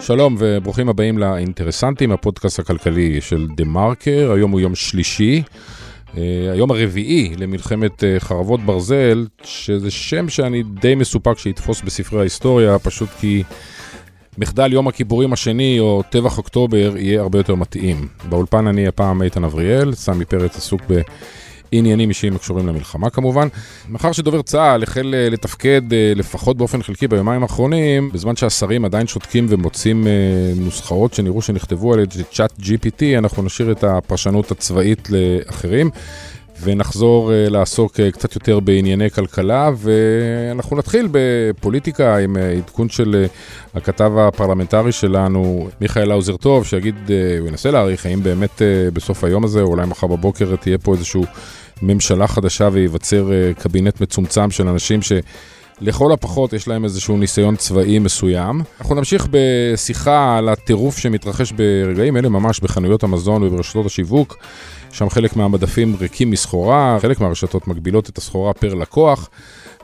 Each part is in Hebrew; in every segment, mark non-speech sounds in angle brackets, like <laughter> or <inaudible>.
שלום וברוכים הבאים לאינטרסנטים, הפודקאסט הכלכלי של דה מרקר, היום הוא יום שלישי. אה, היום הרביעי למלחמת אה, חרבות ברזל, שזה שם שאני די מסופק שיתפוס בספרי ההיסטוריה, פשוט כי מחדל יום הכיפורים השני או טבח אוקטובר יהיה הרבה יותר מתאים. באולפן אני הפעם איתן אבריאל, סמי פרץ עסוק ב... עניינים אישיים הקשורים למלחמה כמובן. מאחר שדובר צה"ל החל אה, לתפקד לפחות באופן חלקי ביומיים האחרונים, בזמן שהשרים עדיין שותקים ומוצאים נוסחאות שנראו שנכתבו על ידי צ'אט GPT, אנחנו נשאיר את הפרשנות הצבאית לאחרים. ונחזור לעסוק קצת יותר בענייני כלכלה, ואנחנו נתחיל בפוליטיקה עם עדכון של הכתב הפרלמנטרי שלנו, מיכאל האוזר טוב, שיגיד, הוא ינסה להעריך האם באמת בסוף היום הזה, או אולי מחר בבוקר תהיה פה איזושהי ממשלה חדשה וייווצר uh, קבינט מצומצם של אנשים ש... לכל הפחות יש להם איזשהו ניסיון צבאי מסוים. אנחנו נמשיך בשיחה על הטירוף שמתרחש ברגעים אלה ממש בחנויות המזון וברשתות השיווק. שם חלק מהמדפים ריקים מסחורה, חלק מהרשתות מגבילות את הסחורה פר לקוח,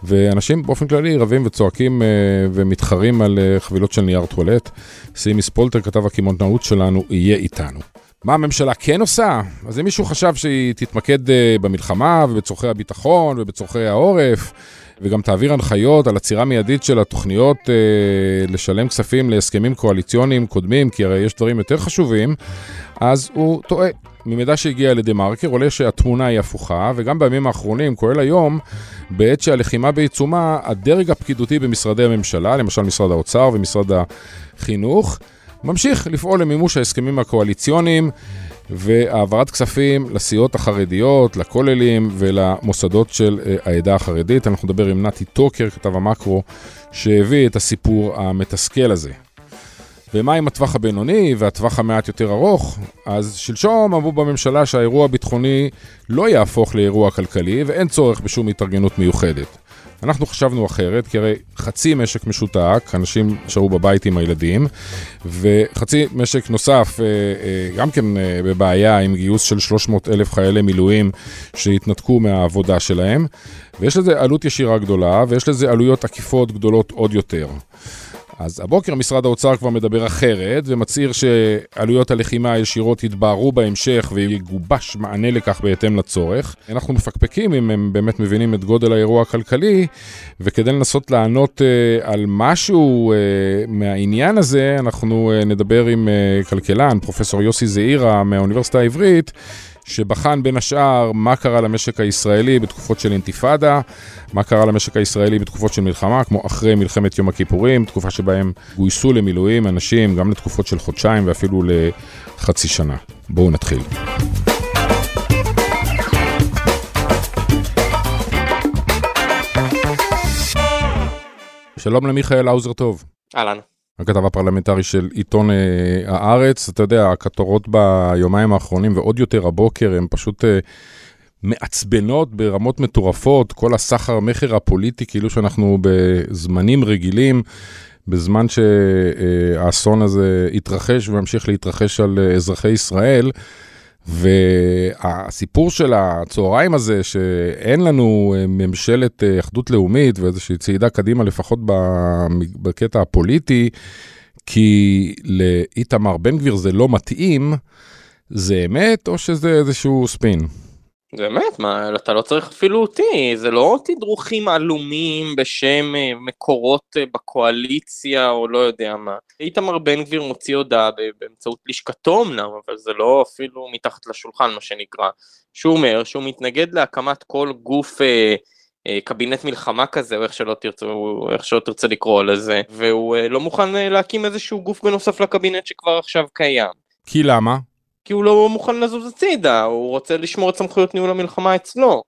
ואנשים באופן כללי רבים וצועקים uh, ומתחרים על uh, חבילות של נייר טואלט. סימי ספולטר, כתב הקמעונאות שלנו, יהיה איתנו. מה הממשלה כן עושה? אז אם מישהו חשב שהיא תתמקד uh, במלחמה ובצורכי הביטחון ובצורכי העורף, וגם תעביר הנחיות על עצירה מיידית של התוכניות אה, לשלם כספים להסכמים קואליציוניים קודמים, כי הרי יש דברים יותר חשובים, אז הוא טועה. ממידע שהגיע לדה מרקר עולה שהתמונה היא הפוכה, וגם בימים האחרונים, כולל היום, בעת שהלחימה בעיצומה, הדרג הפקידותי במשרדי הממשלה, למשל משרד האוצר ומשרד החינוך, ממשיך לפעול למימוש ההסכמים הקואליציוניים והעברת כספים לסיעות החרדיות, לכוללים ולמוסדות של אה, העדה החרדית. אנחנו נדבר עם נתי טוקר, כתב המקרו, שהביא את הסיפור המתסכל הזה. ומה עם הטווח הבינוני והטווח המעט יותר ארוך? אז שלשום אמרו בממשלה שהאירוע הביטחוני לא יהפוך לאירוע כלכלי ואין צורך בשום התארגנות מיוחדת. אנחנו חשבנו אחרת, כי הרי חצי משק משותק, אנשים נשארו בבית עם הילדים, וחצי משק נוסף, אה, אה, גם כן אה, בבעיה עם גיוס של 300 אלף חיילי מילואים שהתנתקו מהעבודה שלהם, ויש לזה עלות ישירה גדולה, ויש לזה עלויות עקיפות גדולות עוד יותר. אז הבוקר משרד האוצר כבר מדבר אחרת, ומצהיר שעלויות הלחימה הישירות יתבהרו בהמשך ויגובש מענה לכך בהתאם לצורך. אנחנו מפקפקים אם הם באמת מבינים את גודל האירוע הכלכלי, וכדי לנסות לענות uh, על משהו uh, מהעניין הזה, אנחנו uh, נדבר עם uh, כלכלן, פרופסור יוסי זעירה מהאוניברסיטה העברית. שבחן בין השאר מה קרה למשק הישראלי בתקופות של אינתיפאדה, מה קרה למשק הישראלי בתקופות של מלחמה, כמו אחרי מלחמת יום הכיפורים, תקופה שבהם גויסו למילואים אנשים גם לתקופות של חודשיים ואפילו לחצי שנה. בואו נתחיל. שלום למיכאל האוזר טוב. אהלן. הכתב הפרלמנטרי של עיתון אה, הארץ. אתה יודע, הכותרות ביומיים האחרונים ועוד יותר הבוקר הם פשוט אה, מעצבנות ברמות מטורפות, כל הסחר מכר הפוליטי, כאילו שאנחנו בזמנים רגילים. בזמן שהאסון הזה התרחש וממשיך להתרחש על אה, אזרחי ישראל. והסיפור של הצהריים הזה, שאין לנו אה, ממשלת אה, אחדות לאומית ואיזושהי צעידה קדימה, לפחות בקטע הפוליטי, כי לאיתמר בן גביר זה לא מתאים, זה אמת או שזה איזשהו ספין? באמת, מה, אתה לא צריך אפילו אותי, זה לא תדרוכים עלומים בשם אה, מקורות אה, בקואליציה או לא יודע מה. איתמר בן גביר מוציא הודעה באמצעות לשכתו אמנם, אבל זה לא אפילו מתחת לשולחן מה שנקרא, שהוא אומר שהוא מתנגד להקמת כל גוף אה, אה, קבינט מלחמה כזה, או איך שלא תרצה, איך שלא תרצה לקרוא לזה, והוא אה, לא מוכן אה, להקים איזשהו גוף בנוסף לקבינט שכבר עכשיו קיים. כי למה? כי הוא לא מוכן לזוז הצידה, הוא רוצה לשמור את סמכויות ניהול המלחמה אצלו.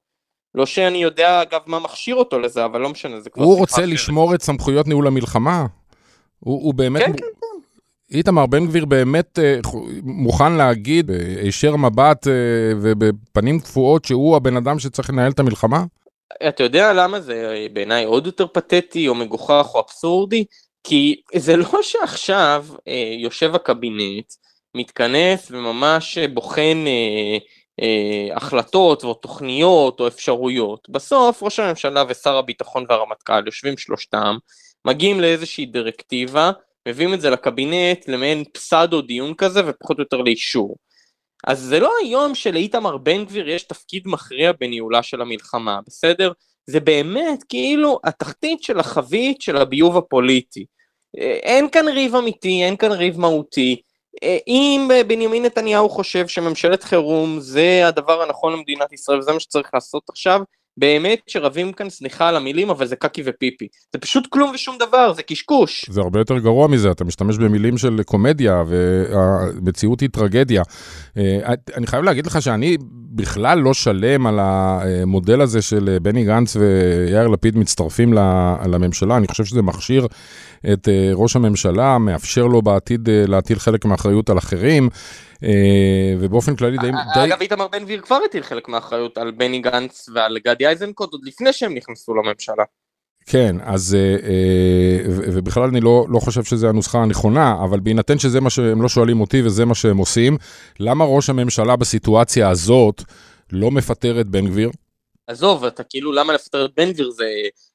לא שאני יודע אגב מה מכשיר אותו לזה, אבל לא משנה, זה כבר הוא רוצה לשמור את סמכויות ניהול המלחמה? הוא, הוא באמת... כן, כן, כן. איתמר בן גביר באמת uh, מוכן להגיד, הישר מבט uh, ובפנים קפואות, שהוא הבן אדם שצריך לנהל את המלחמה? אתה יודע למה זה בעיניי עוד יותר פתטי או מגוחך או אבסורדי? כי זה לא שעכשיו uh, יושב הקבינט, מתכנס וממש בוחן אה, אה, החלטות או תוכניות או אפשרויות. בסוף ראש הממשלה ושר הביטחון והרמטכ"ל יושבים שלושתם, מגיעים לאיזושהי דירקטיבה, מביאים את זה לקבינט למעין פסאדו דיון כזה ופחות או יותר לאישור. אז זה לא היום שלאיתמר בן גביר יש תפקיד מכריע בניהולה של המלחמה, בסדר? זה באמת כאילו התחתית של החבית של הביוב הפוליטי. אה, אין כאן ריב אמיתי, אין כאן ריב מהותי. אה, אם בנימין נתניהו חושב שממשלת חירום זה הדבר הנכון למדינת ישראל וזה מה שצריך לעשות עכשיו, באמת שרבים כאן, סליחה על המילים, אבל זה קקי ופיפי. זה פשוט כלום ושום דבר, זה קשקוש. זה הרבה יותר גרוע מזה, אתה משתמש במילים של קומדיה, והמציאות היא טרגדיה. אה, אני חייב להגיד לך שאני בכלל לא שלם על המודל הזה של בני גנץ ויאיר לפיד מצטרפים לממשלה, אני חושב שזה מכשיר את אה, ראש הממשלה, מאפשר לו בעתיד אה, להטיל חלק מהאחריות על אחרים. אה, ובאופן כללי די... אגב, איתמר בן גביר כבר הטיל חלק מהאחריות על בני גנץ ועל גדי איזנקוט עוד לפני שהם נכנסו לממשלה. כן, אז, ובכלל אני לא, לא חושב שזו הנוסחה הנכונה, אבל בהינתן שזה מה שהם לא שואלים אותי וזה מה שהם עושים, למה ראש הממשלה בסיטואציה הזאת לא מפטר את בן גביר? עזוב, אתה כאילו, למה לפטר את בן גביר זה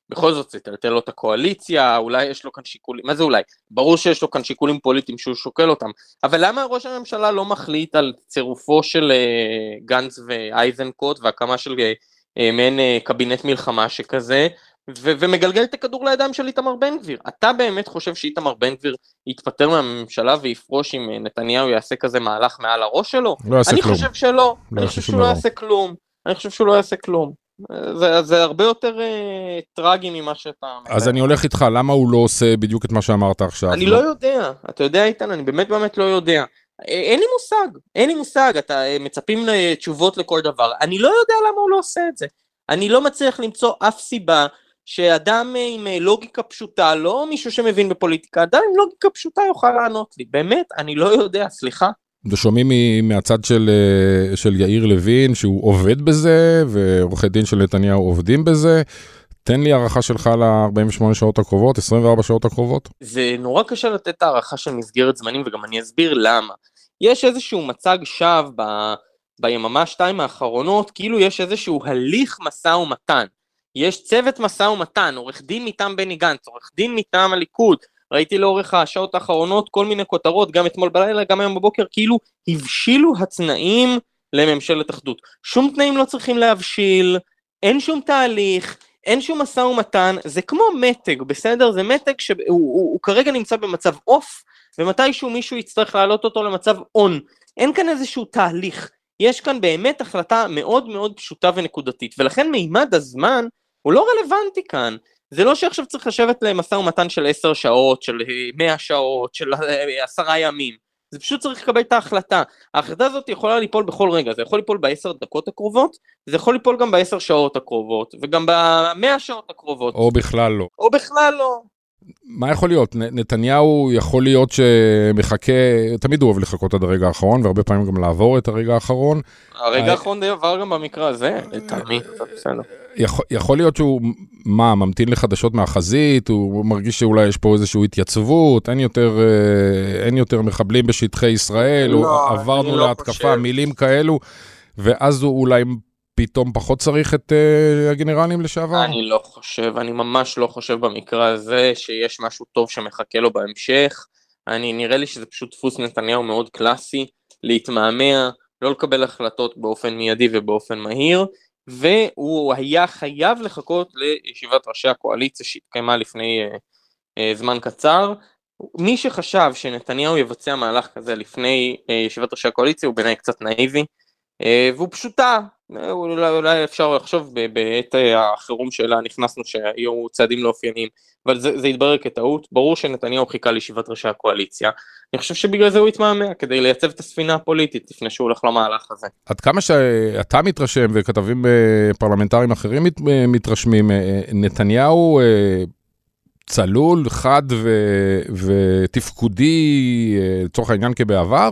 בכל זאת זה יטלטל לו את הקואליציה, אולי יש לו כאן שיקולים, מה זה אולי? ברור שיש לו כאן שיקולים פוליטיים שהוא שוקל אותם, אבל למה ראש הממשלה לא מחליט על צירופו של uh, גנץ ואייזנקוט והקמה של uh, מעין uh, קבינט מלחמה שכזה, ו- ומגלגל את הכדור לידיים של איתמר בן גביר. אתה באמת חושב שאיתמר בן גביר יתפטר מהממשלה ויפרוש אם נתניהו יעשה כזה מהלך מעל הראש שלו? לא יעשה כלום. אני חושב שלא, לא אני חושב שהוא לא יעשה כלום. אני חושב שהוא לא יעשה כלום. זה, זה הרבה יותר uh, טרגי ממה שאתה... אז אני הולך איתך, למה הוא לא עושה בדיוק את מה שאמרת עכשיו? אני לא יודע, אתה יודע איתן, אני באמת באמת לא יודע. אה, אין לי מושג, אין לי מושג, אתה אה, מצפים לתשובות לכל דבר, אני לא יודע למה הוא לא עושה את זה. אני לא מצליח למצוא אף סיבה שאדם עם לוגיקה פשוטה, לא מישהו שמבין בפוליטיקה, אדם עם לוגיקה פשוטה יוכל לענות לי. באמת, אני לא יודע, סליחה. ושומעים מהצד של, אה, של יאיר לוין שהוא עובד בזה, ועורכי דין של נתניהו עובדים בזה. תן לי הערכה שלך ל-48 שעות הקרובות, 24 שעות הקרובות. זה נורא קשה לתת הערכה של מסגרת זמנים, וגם אני אסביר למה. יש איזשהו מצג שווא. ביממה שתיים האחרונות, כאילו יש איזשהו הליך משא ומתן. יש צוות משא ומתן, עורך דין מטעם בני גנץ, עורך דין מטעם הליכוד, ראיתי לאורך השעות האחרונות כל מיני כותרות, גם אתמול בלילה, גם היום בבוקר, כאילו הבשילו התנאים לממשלת אחדות. שום תנאים לא צריכים להבשיל, אין שום תהליך, אין שום משא ומתן, זה כמו מתג, בסדר? זה מתג שהוא הוא, הוא, הוא כרגע נמצא במצב אוף, ומתישהו מישהו יצטרך להעלות אותו למצב און. אין כאן איזשהו תהליך. יש כאן באמת החלטה מאוד מאוד פשוטה ונקודתית, ולכן מימד הזמן הוא לא רלוונטי כאן. זה לא שעכשיו צריך לשבת למשא ומתן של עשר שעות, של מאה שעות, של אה, עשרה ימים. זה פשוט צריך לקבל את ההחלטה. ההחלטה הזאת יכולה ליפול בכל רגע, זה יכול ליפול בעשר דקות הקרובות, זה יכול ליפול גם בעשר שעות הקרובות, וגם במאה שעות הקרובות. או בכלל לא. או בכלל לא. מה יכול להיות? נתניהו יכול להיות שמחכה, תמיד הוא אוהב לחכות עד הרגע האחרון, והרבה פעמים גם לעבור את הרגע האחרון. הרגע האחרון די עבר גם במקרה הזה, לטעמי, בסדר. יכול, יכול להיות שהוא, מה, ממתין לחדשות מהחזית, הוא מרגיש שאולי יש פה איזושהי התייצבות, אין יותר, אה, אין יותר מחבלים בשטחי ישראל, לא, עברנו לא להתקפה, חושב. מילים כאלו, ואז הוא אולי פתאום פחות צריך את uh, הגנרלים לשעבר? אני לא חושב, אני ממש לא חושב במקרה הזה שיש משהו טוב שמחכה לו בהמשך. אני, נראה לי שזה פשוט דפוס נתניהו מאוד קלאסי, להתמהמה, לא לקבל החלטות באופן מיידי ובאופן מהיר, והוא היה חייב לחכות לישיבת ראשי הקואליציה שהתקיימה לפני uh, uh, זמן קצר. מי שחשב שנתניהו יבצע מהלך כזה לפני uh, ישיבת ראשי הקואליציה הוא בעיניי קצת נאיבי, uh, והוא פשוט טעה, אולי, אולי אפשר לחשוב בעת החירום שלה נכנסנו שהיו צעדים לא אופייניים, אבל זה, זה התברר כטעות, ברור שנתניהו חיכה לישיבת ראשי הקואליציה, אני חושב שבגלל זה הוא התמהמה, כדי לייצב את הספינה הפוליטית לפני שהוא הולך למהלך הזה. עד כמה שאתה מתרשם וכתבים אה, פרלמנטריים אחרים מת, אה, מתרשמים, אה, נתניהו צלול, חד ו, ותפקודי, לצורך העניין כבעבר,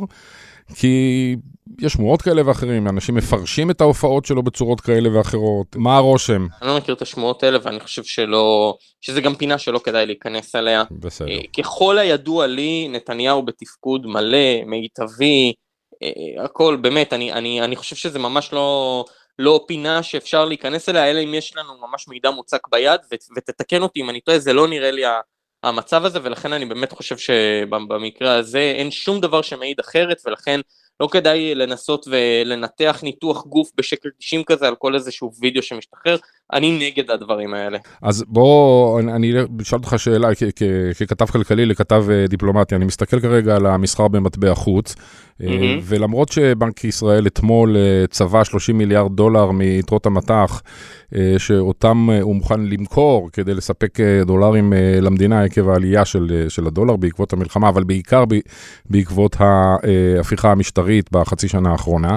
כי יש שמועות כאלה ואחרים, אנשים מפרשים את ההופעות שלו בצורות כאלה ואחרות, מה הרושם? אני לא מכיר את השמועות האלה ואני חושב שלא, שזה גם פינה שלא כדאי להיכנס אליה. בסדר. ככל הידוע לי, נתניהו בתפקוד מלא, מיטבי, הכל, באמת, אני, אני, אני חושב שזה ממש לא, לא פינה שאפשר להיכנס אליה, אלא אם יש לנו ממש מידע מוצק ביד, ו, ותתקן אותי אם אני טועה, זה לא נראה לי המצב הזה, ולכן אני באמת חושב שבמקרה הזה אין שום דבר שמעיד אחרת, ולכן לא כדאי לנסות ולנתח ניתוח גוף בשקל 90 כזה על כל איזשהו וידאו שמשתחרר, אני נגד הדברים האלה. אז בוא, אני אשאל אותך שאלה ככתב כלכלי לכתב אה, דיפלומטי, אני מסתכל כרגע על המסחר במטבע חוץ, mm-hmm. ולמרות שבנק ישראל אתמול אה, צבע 30 מיליארד דולר מיתרות המטח, שאותם הוא מוכן למכור כדי לספק דולרים למדינה עקב העלייה של, של הדולר בעקבות המלחמה, אבל בעיקר בעקבות ההפיכה המשטרית בחצי שנה האחרונה.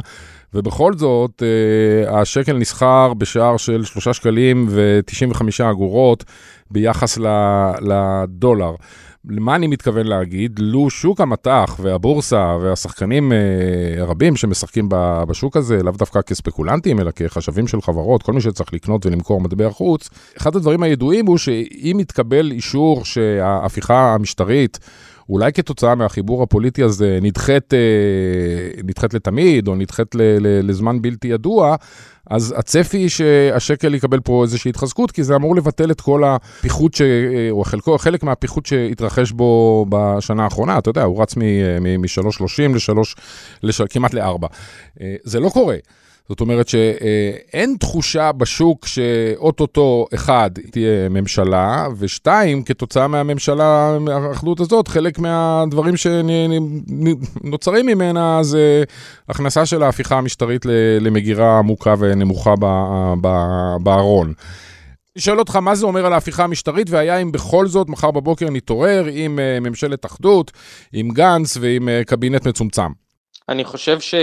ובכל זאת, אה, השקל נסחר בשער של 3 שקלים ו-95 אגורות ביחס לדולר. למה אני מתכוון להגיד? לו שוק המטח והבורסה והשחקנים אה, הרבים שמשחקים בשוק הזה, לאו דווקא כספקולנטים, אלא כחשבים של חברות, כל מי שצריך לקנות ולמכור מטבע חוץ, אחד הדברים הידועים הוא שאם יתקבל אישור שההפיכה המשטרית אולי כתוצאה מהחיבור הפוליטי הזה נדחית, אה, נדחית לתמיד, או נדחית לזמן בלתי ידוע, אז הצפי שהשקל יקבל פה איזושהי התחזקות, כי זה אמור לבטל את כל הפיחות, ש... אה, או חלקו, חלק מהפיחות שהתרחש בו בשנה האחרונה, אתה יודע, הוא רץ מ-3.30 ל-3, כמעט ל-4. אה, זה לא קורה. זאת אומרת שאין תחושה בשוק שאוטוטו, אחד, תהיה ממשלה, ושתיים, כתוצאה מהממשלה, מהאחדות הזאת, חלק מהדברים שנוצרים ממנה זה הכנסה של ההפיכה המשטרית למגירה עמוקה ונמוכה בארון. אני שואל אותך, מה זה אומר על ההפיכה המשטרית, והיה אם בכל זאת מחר בבוקר נתעורר עם אה, ממשלת אחדות, עם גנץ ועם אה, קבינט מצומצם? אני חושב ש...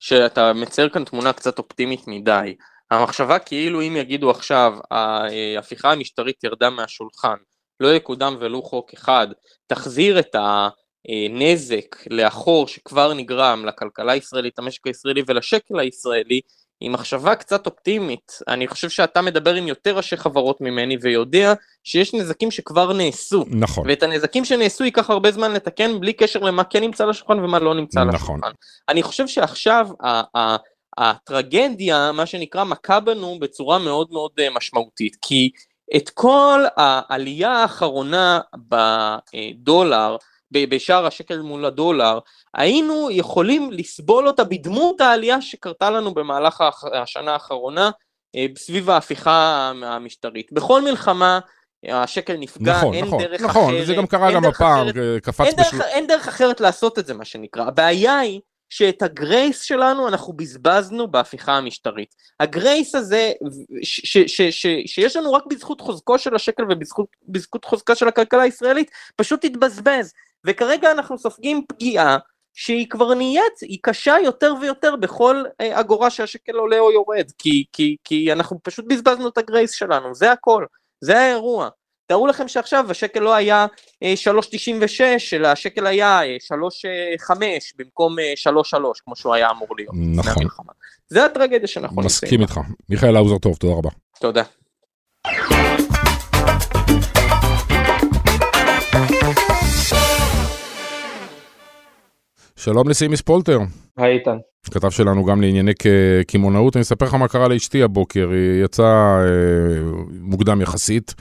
שאתה מצייר כאן תמונה קצת אופטימית מדי. המחשבה כאילו אם יגידו עכשיו ההפיכה המשטרית ירדה מהשולחן, לא יקודם ולו חוק אחד, תחזיר את הנזק לאחור שכבר נגרם לכלכלה הישראלית, למשק הישראלי ולשקל הישראלי, עם מחשבה קצת אופטימית. אני חושב שאתה מדבר עם יותר ראשי חברות ממני ויודע שיש נזקים שכבר נעשו. נכון. ואת הנזקים שנעשו ייקח הרבה זמן לתקן בלי קשר למה כן נמצא על השולחן ומה לא נמצא על נכון. השולחן. אני חושב שעכשיו הטרגדיה, מה שנקרא, מכה בנו בצורה מאוד מאוד אה, משמעותית. כי את כל העלייה האחרונה בדולר, בשער השקל מול הדולר, היינו יכולים לסבול אותה בדמות העלייה שקרתה לנו במהלך השנה האחרונה אה, סביב ההפיכה המשטרית. בכל מלחמה השקל נפגע, נכון, אין נכון, דרך נכון, אחרת. נכון, זה גם קרה גם הפעם, קפץ אין, בשל... דרך, אין דרך אחרת לעשות את זה, מה שנקרא. הבעיה היא שאת הגרייס שלנו אנחנו בזבזנו בהפיכה המשטרית. הגרייס הזה, ש, ש, ש, ש, שיש לנו רק בזכות חוזקו של השקל ובזכות חוזקה של הכלכלה הישראלית, פשוט התבזבז. וכרגע אנחנו סופגים פגיעה שהיא כבר נהיית, היא קשה יותר ויותר בכל אה, אגורה שהשקל עולה או יורד, כי, כי, כי אנחנו פשוט בזבזנו את הגרייס שלנו, זה הכל, זה האירוע. תארו לכם שעכשיו השקל לא היה 3.96, אה, אלא השקל היה 3.5 אה, במקום 3.3, כמו שהוא היה אמור להיות. נכון. זה הטרגדיה שאנחנו נמצאים. מסכים איתך. מיכאל האוזר טוב, תודה רבה. תודה. שלום לסימי ספולטר. היי איתן. כתב שלנו גם לענייני קמעונאות, אני אספר לך מה קרה לאשתי הבוקר, היא יצאה אה, מוקדם יחסית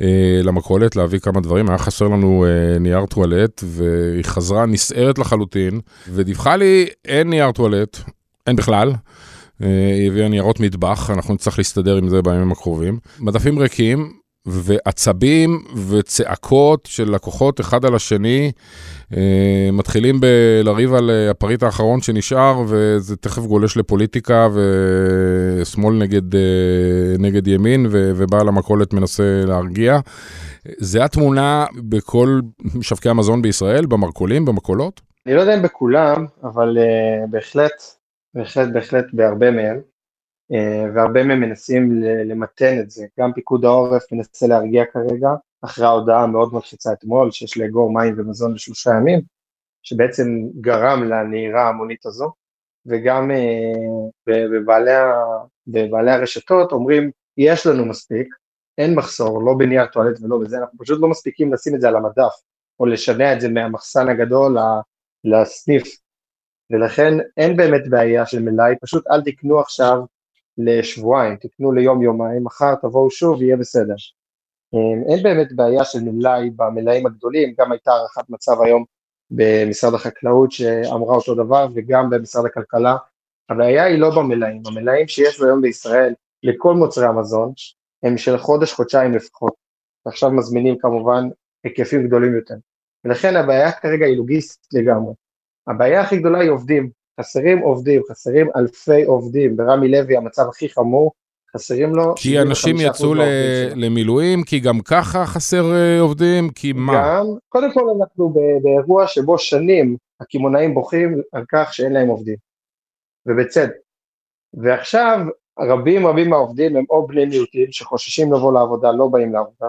אה, למכולת להביא כמה דברים, היה חסר לנו אה, נייר טואלט, והיא חזרה נסערת לחלוטין, ודיווחה לי, אין נייר טואלט, אין בכלל. אה, היא הביאה ניירות מטבח, אנחנו נצטרך להסתדר עם זה בימים הקרובים. מדפים ריקים, ועצבים וצעקות של לקוחות אחד על השני. אה, מתחילים לריב על אה, הפריט האחרון שנשאר, וזה תכף גולש לפוליטיקה, ושמאל נגד, אה, נגד ימין, ובעל המכולת מנסה להרגיע. זה התמונה בכל משווקי המזון בישראל, במרכולים, במכולות? אני לא יודע אם בכולם, אבל בהחלט, בהחלט, בהחלט בהרבה מהם. אה, והרבה מהם מנסים למתן את זה, גם פיקוד העורף מנסה להרגיע כרגע, אחרי ההודעה המאוד מלחיצה אתמול, שיש לאגור מים ומזון לשלושה ימים, שבעצם גרם לנהירה ההמונית הזו, וגם אה, בבעלי, בבעלי הרשתות אומרים, יש לנו מספיק, אין מחסור, לא בנייר טואלט ולא בזה, אנחנו פשוט לא מספיקים לשים את זה על המדף, או לשנע את זה מהמחסן הגדול לסניף, ולכן אין באמת בעיה של מלאי, פשוט אל תקנו עכשיו לשבועיים, תקנו ליום יומיים, מחר תבואו שוב, יהיה בסדר. אה, אין באמת בעיה של מלאי במלאים הגדולים, גם הייתה הערכת מצב היום במשרד החקלאות שאמרה אותו דבר וגם במשרד הכלכלה. הבעיה היא לא במלאים, המלאים שיש היום בישראל לכל מוצרי המזון הם של חודש-חודשיים לפחות, ועכשיו מזמינים כמובן היקפים גדולים יותר. ולכן הבעיה כרגע היא לוגיסטית לגמרי. הבעיה הכי גדולה היא עובדים, חסרים עובדים, חסרים אלפי עובדים, ברמי לוי המצב הכי חמור, חסרים לו... כי אנשים יצאו למילואים, כי גם ככה חסר אה, עובדים, כי מה? גם, קודם כל אנחנו באירוע שבו שנים הקמעונאים בוכים על כך שאין להם עובדים, ובצדק. ועכשיו רבים רבים מהעובדים הם או בני מיעוטים שחוששים לבוא לעבודה, לא באים לעבודה,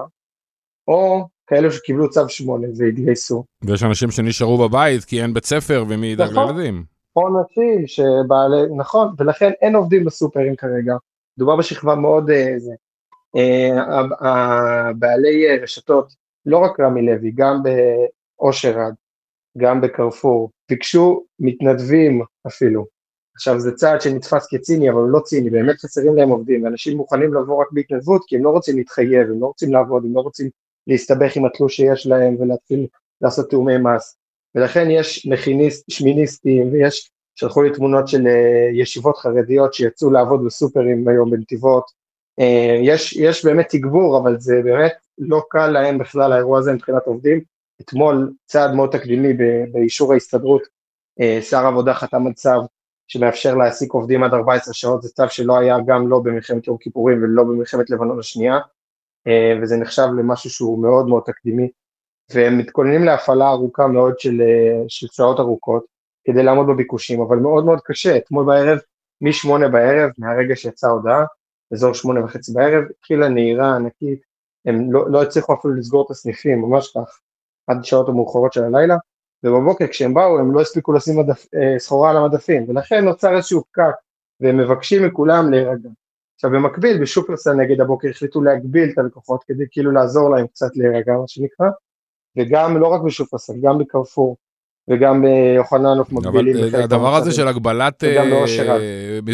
או כאלו שקיבלו צו 8 והתגייסו. ויש אנשים שנשארו בבית כי אין בית ספר ומי ידאג נכון. לילדים. או נשים שבעלי, נכון, ולכן אין עובדים בסופרים כרגע. מדובר בשכבה מאוד איזה. אה, אה, בעלי אה, רשתות, לא רק רמי לוי, גם באושר רד, גם בקרפור, ביקשו מתנדבים אפילו. עכשיו זה צעד שנתפס כציני, אבל הוא לא ציני, באמת חסרים להם עובדים, ואנשים מוכנים לבוא רק בהתנדבות, כי הם לא רוצים להתחייב, הם לא רוצים לעבוד, הם לא רוצים להסתבך עם התלוש שיש להם ולהתחיל לעשות תאומי מס. ולכן יש מכיניסט, שמיניסטים, ויש שלחו לי תמונות של אה, ישיבות חרדיות שיצאו לעבוד בסופרים היום בנתיבות. אה, יש, יש באמת תגבור, אבל זה באמת לא קל להם בכלל האירוע הזה מבחינת עובדים. אתמול צעד מאוד תקדימי באישור ההסתדרות, אה, שר העבודה חתם על צו שמאפשר להעסיק עובדים עד 14 שעות, זה צו שלא היה גם לא במלחמת יום כיפורים ולא במלחמת לבנון השנייה, וזה נחשב למשהו שהוא מאוד מאוד תקדימי, והם מתכוננים להפעלה ארוכה מאוד של, של שעות ארוכות, כדי לעמוד בביקושים, אבל מאוד מאוד קשה, אתמול בערב, משמונה בערב, מהרגע שיצאה ההודעה, אזור שמונה וחצי בערב, התחילה נהירה ענקית, הם לא, לא הצליחו אפילו לסגור את הסניפים, ממש כך, עד שעות המאוחרות של הלילה, ובבוקר כשהם באו הם לא הספיקו לשים מדפ, אה, סחורה על המדפים, ולכן נוצר איזשהו פקק, והם מבקשים מכולם להירגע. עכשיו במקביל בשופרסל נגיד הבוקר החליטו להגביל את הלקוחות כדי כאילו לעזור להם קצת להירגע מה שנקרא, וגם לא רק בשופרסל, גם בקרפור, וגם יוחננוף מגבילים. אבל הדבר הזה של הגבלת אה,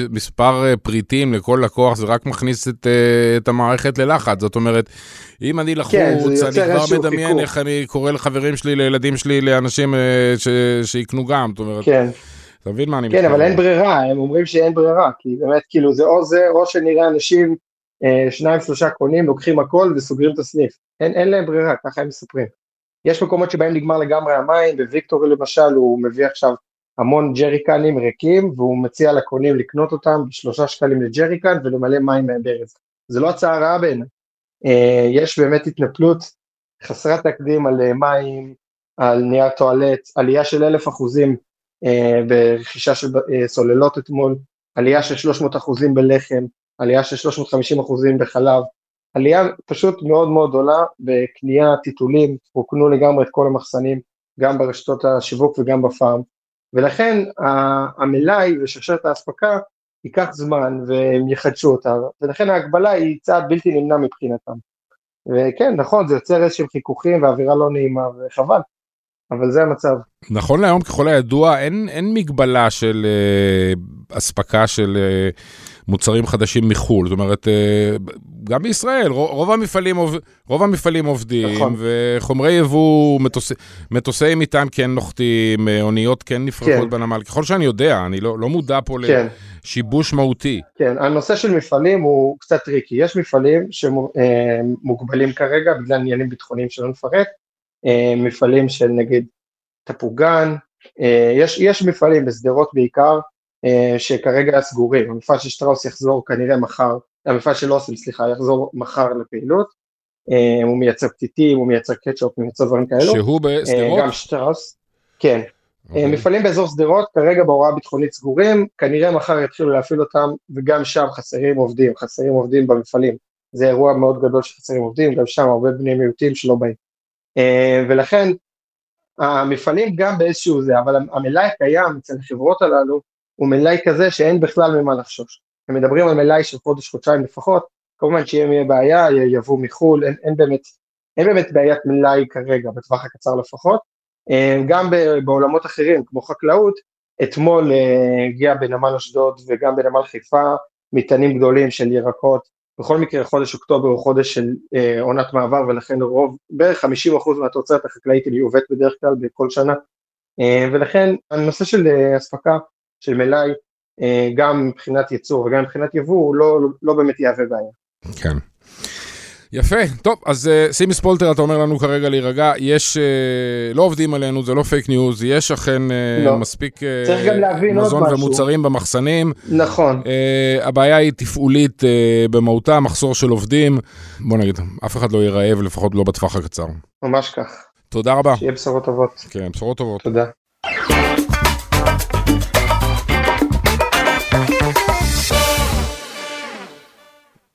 מספר אה, פריטים לכל לקוח, זה רק מכניס את, אה, את המערכת ללחץ. זאת אומרת, אם אני לחוץ, כן, אני כבר מדמיין. איך אני קורא לחברים שלי, לילדים שלי, לאנשים ש, שיקנו גם. זאת אומרת, כן. אתה מבין מה אני כן, אבל אין ברירה, הם אומרים שאין ברירה, כי באמת, כאילו, זה או זה, או שנראה אנשים, שניים שלושה קונים, לוקחים הכל וסוגרים את הסניף. אין, אין להם ברירה, ככה הם מספרים. יש מקומות שבהם נגמר לגמרי המים, בוויקטורי למשל הוא מביא עכשיו המון ג'ריקנים ריקים והוא מציע לקונים לקנות אותם בשלושה שקלים לג'ריקן ולמלא מים מהברז. זה לא הצעה רעה בעיניי. אה, יש באמת התנפלות חסרת תקדים על אה, מים, על נייר טואלט, עלייה של אלף אחוזים אה, ברכישה של סוללות אתמול, עלייה של 300 אחוזים בלחם, עלייה של 350 אחוזים בחלב, עלייה פשוט מאוד מאוד גדולה בקנייה, טיטולים, רוקנו לגמרי את כל המחסנים, גם ברשתות השיווק וגם בפארם, ולכן המלאי ושרשרת האספקה ייקח זמן והם יחדשו אותה, ולכן ההגבלה היא צעד בלתי נמנע מבחינתם. וכן, נכון, זה יוצר איזשהם חיכוכים ואווירה לא נעימה, וחבל, אבל זה המצב. נכון להיום, ככל הידוע, אין, אין מגבלה של אה, אספקה של אה, מוצרים חדשים מחו"ל. זאת אומרת, אה, גם בישראל, רוב המפעלים, רוב המפעלים עובדים, נכון. וחומרי יבוא, מטוס, מטוסי מטען כן נוחתים, אה, אוניות כן נפרחות כן. בנמל. ככל שאני יודע, אני לא, לא מודע פה כן. לשיבוש מהותי. כן, הנושא של מפעלים הוא קצת טריקי. יש מפעלים שמוגבלים כרגע בגלל עניינים ביטחוניים שלא נפרט. מפעלים של נגיד תפוגן, יש, יש מפעלים בשדרות בעיקר, אה, שכרגע סגורים, המפעל של שטראוס יחזור כנראה מחר, המפעל של אוסם סליחה יחזור מחר לפעילות, אה, הוא מייצר פתיתים, הוא מייצר קטשופ, הוא מייצר דברים כאלו, שהוא בשדרות? אה, גם שטראוס, כן, okay. אוקיי. מפעלים באזור שדרות כרגע בהוראה ביטחונית סגורים, כנראה מחר יתחילו להפעיל אותם וגם שם חסרים עובדים, חסרים עובדים במפעלים, זה אירוע מאוד גדול שחסרים עובדים, גם שם הרבה בני מיעוטים שלא באים, ולכן המפעלים גם באיזשהו זה, אבל המלאי הקיים אצל החברות הללו הוא מלאי כזה שאין בכלל ממה לחשוש. הם מדברים על מלאי של חודש-חודשיים לפחות, כמובן שאם יהיה בעיה, יבוא מחו"ל, אין, אין, באמת, אין באמת בעיית מלאי כרגע, בטווח הקצר לפחות. אה, גם בעולמות אחרים, כמו חקלאות, אתמול הגיע בנמל אשדוד וגם בנמל חיפה מטענים גדולים של ירקות, בכל מקרה חודש אוקטובר הוא חודש של אה, עונת מעבר ולכן רוב, בערך 50% מהתוצרת החקלאית היא עובדת בדרך כלל בכל שנה אה, ולכן הנושא של אה, אספקה של מלאי אה, גם מבחינת ייצור וגם מבחינת יבוא לא, לא באמת יהווה בעיה. כן. יפה, טוב, אז אה, סימי ספולטר, אתה אומר לנו כרגע להירגע, יש, אה, לא עובדים עלינו, זה לא פייק ניוז, יש אכן אה, לא. מספיק אה, מזון ומוצרים במחסנים. נכון. אה, הבעיה היא תפעולית אה, במהותה, מחסור של עובדים. בוא נגיד, אף אחד לא יירעב, לפחות לא בטווח הקצר. ממש כך. תודה רבה. שיהיה בשורות טובות. כן, בשורות טובות. תודה.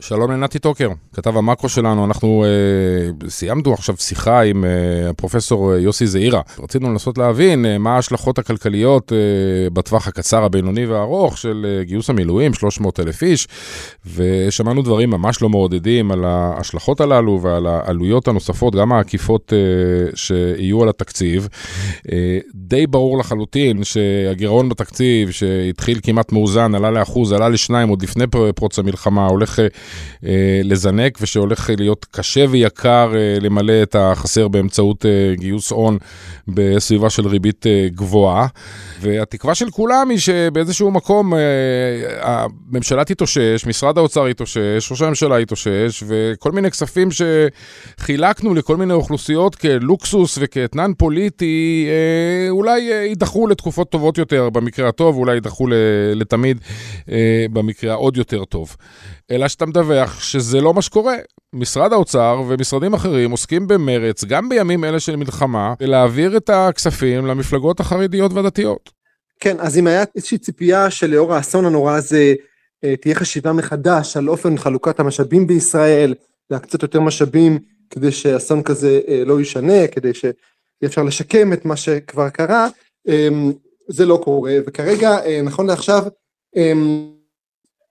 שלום לנתי טוקר, כתב המאקרו שלנו, אנחנו אה, סיימנו עכשיו שיחה עם אה, הפרופסור אה, יוסי זעירה. רצינו לנסות להבין אה, מה ההשלכות הכלכליות אה, בטווח הקצר, הבינוני והארוך של אה, גיוס המילואים, 300 אלף איש, ושמענו דברים ממש לא מעודדים על ההשלכות הללו ועל העלויות הנוספות, גם העקיפות אה, שיהיו על התקציב. אה, די ברור לחלוטין שהגירעון בתקציב, שהתחיל כמעט מאוזן, עלה לאחוז, עלה לשניים עוד לפני פרוץ המלחמה, הולך... אה, לזנק ושהולך להיות קשה ויקר אה, למלא את החסר באמצעות אה, גיוס הון בסביבה של ריבית גבוהה. והתקווה של כולם היא שבאיזשהו מקום הממשלה תתאושש, משרד האוצר יתאושש, ראש הממשלה יתאושש, וכל מיני כספים שחילקנו לכל מיני אוכלוסיות כלוקסוס וכאתנן פוליטי, אולי יידחו לתקופות טובות יותר במקרה הטוב, אולי יידחו לתמיד במקרה העוד יותר טוב. אלא שאתה מדווח שזה לא מה שקורה. משרד האוצר ומשרדים אחרים עוסקים במרץ, גם בימים אלה של מלחמה, להעביר את הכספים למפלגות החרדיות והדתיות. כן, אז אם היה איזושהי ציפייה שלאור האסון הנורא הזה אה, תהיה חשיבה מחדש על אופן חלוקת המשאבים בישראל, להקצות יותר משאבים כדי שאסון כזה אה, לא יישנה, כדי שיהיה אפשר לשקם את מה שכבר קרה, אמ, זה לא קורה, וכרגע, אה, נכון לעכשיו, אמ,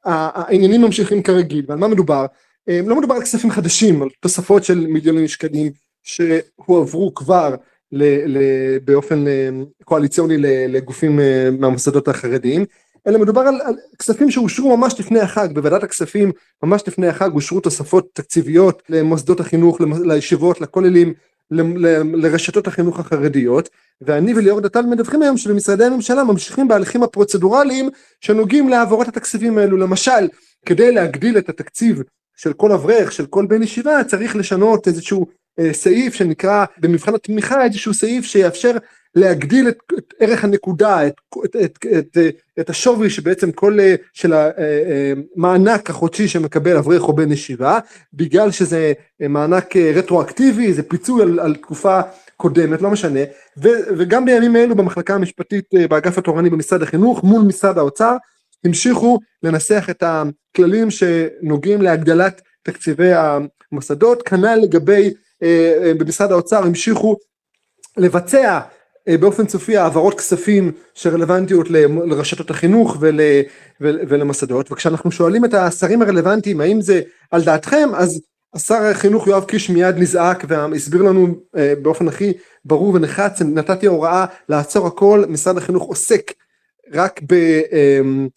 העניינים ממשיכים כרגיל ועל מה מדובר? אה, לא מדובר על כספים חדשים על תוספות של מיליוני שקלים שהועברו כבר ל, ל, באופן אה, קואליציוני לגופים אה, מהמוסדות החרדיים אלא מדובר על, על כספים שאושרו ממש לפני החג. בוועדת הכספים ממש לפני החג אושרו תוספות תקציביות למוסדות החינוך לישיבות לכוללים לרשתות החינוך החרדיות ואני וליאור דטל מדווחים היום שבמשרדי הממשלה ממשיכים בהליכים הפרוצדורליים שנוגעים להעברות התקציבים האלו. למשל כדי להגדיל את התקציב של כל אברך של כל בן ישיבה צריך לשנות איזשהו אה, סעיף שנקרא במבחן התמיכה איזשהו סעיף שיאפשר להגדיל את, את ערך הנקודה, את, את, את, את, את השווי שבעצם כל, אה, של המענק אה, החודשי שמקבל אברך או בן ישיבה, בגלל שזה מענק רטרואקטיבי, זה פיצוי על, על תקופה קודמת, לא משנה, ו, וגם בימים אלו במחלקה המשפטית באגף התורני במשרד החינוך מול משרד האוצר, המשיכו לנסח את הכללים שנוגעים להגדלת תקציבי המוסדות, כנ"ל לגבי במשרד האוצר המשיכו לבצע אה, באופן סופי העברות כספים שרלוונטיות לרשתות החינוך ול, ולמוסדות וכשאנחנו שואלים את השרים הרלוונטיים האם זה על דעתכם אז השר החינוך יואב קיש מיד נזעק והסביר לנו אה, באופן הכי ברור ונחרץ נתתי הוראה לעצור הכל משרד החינוך עוסק רק, ב, אמ,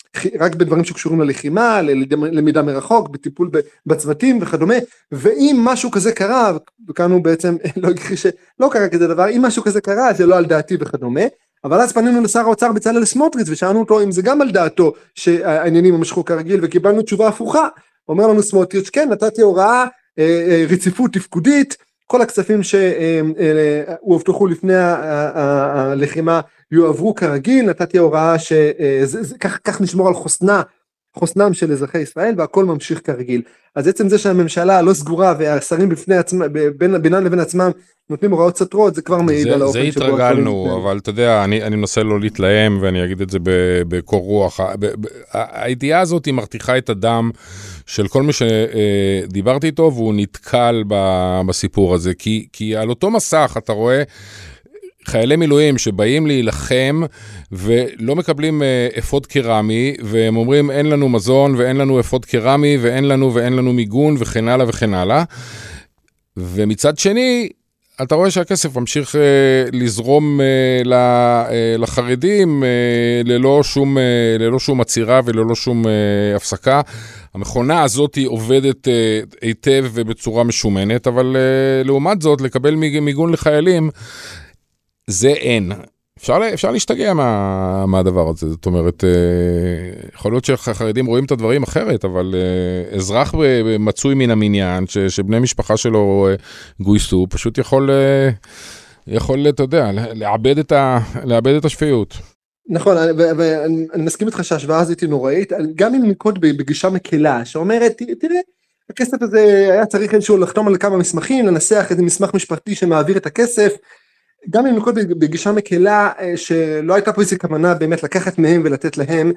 רק בדברים שקשורים ללחימה, ללמידה מרחוק, בטיפול בצוותים וכדומה, ואם משהו כזה קרה, וכאן הוא בעצם <laughs> לא הכחיש שלא קרה כזה דבר, אם משהו כזה קרה זה לא על דעתי וכדומה, אבל אז פנינו לשר האוצר בצלאל סמוטריץ' ושאלנו אותו אם זה גם על דעתו שהעניינים ימשכו כרגיל וקיבלנו תשובה הפוכה, אומר לנו סמוטריץ' כן נתתי הוראה אה, אה, רציפות תפקודית כל הכספים שהובטחו לפני הלחימה יועברו כרגיל, נתתי הוראה שכך נשמור על חוסנה, חוסנם של אזרחי ישראל והכל ממשיך כרגיל. אז עצם זה שהממשלה לא סגורה והשרים בפני עצמם, בינם לבין עצמם נותנים הוראות סותרות, זה כבר מעיד על האופן שבו... זה התרגלנו, אבל אתה יודע, אני, אני מנסה לא להתלהם ואני אגיד את זה בקור רוח. הידיעה הזאת היא מרתיחה את הדם של כל מי שדיברתי איתו והוא נתקל בסיפור הזה, כי, כי על אותו מסך אתה רואה... חיילי מילואים שבאים להילחם ולא מקבלים אה, אפוד קרמי, והם אומרים אין לנו מזון ואין לנו אפוד קרמי ואין לנו ואין לנו מיגון וכן הלאה וכן הלאה. ומצד שני, אתה רואה שהכסף ממשיך לזרום לחרדים ללא שום, ללא שום עצירה וללא שום הפסקה. המכונה הזאת היא עובדת היטב ובצורה משומנת, אבל לעומת זאת, לקבל מיגון לחיילים, זה אין. אפשר, אפשר להשתגע מה, מהדבר הזה, זאת אומרת, אה, יכול להיות שהחרדים רואים את הדברים אחרת, אבל אה, אזרח מצוי מן המניין, ש, שבני משפחה שלו אה, גויסו, פשוט יכול, יכול, אתה יודע, לאבד את, ה, לאבד את השפיות. נכון, ואני מסכים איתך שההשוואה הזאת היא נוראית, גם אם נקוד בגישה מקלה, שאומרת, תראה, הכסף הזה היה צריך איזשהו לחתום על כמה מסמכים, לנסח איזה מסמך משפטי שמעביר את הכסף, גם אם נקוד בגישה מקלה אה, שלא הייתה פה איזה כוונה באמת לקחת מהם ולתת להם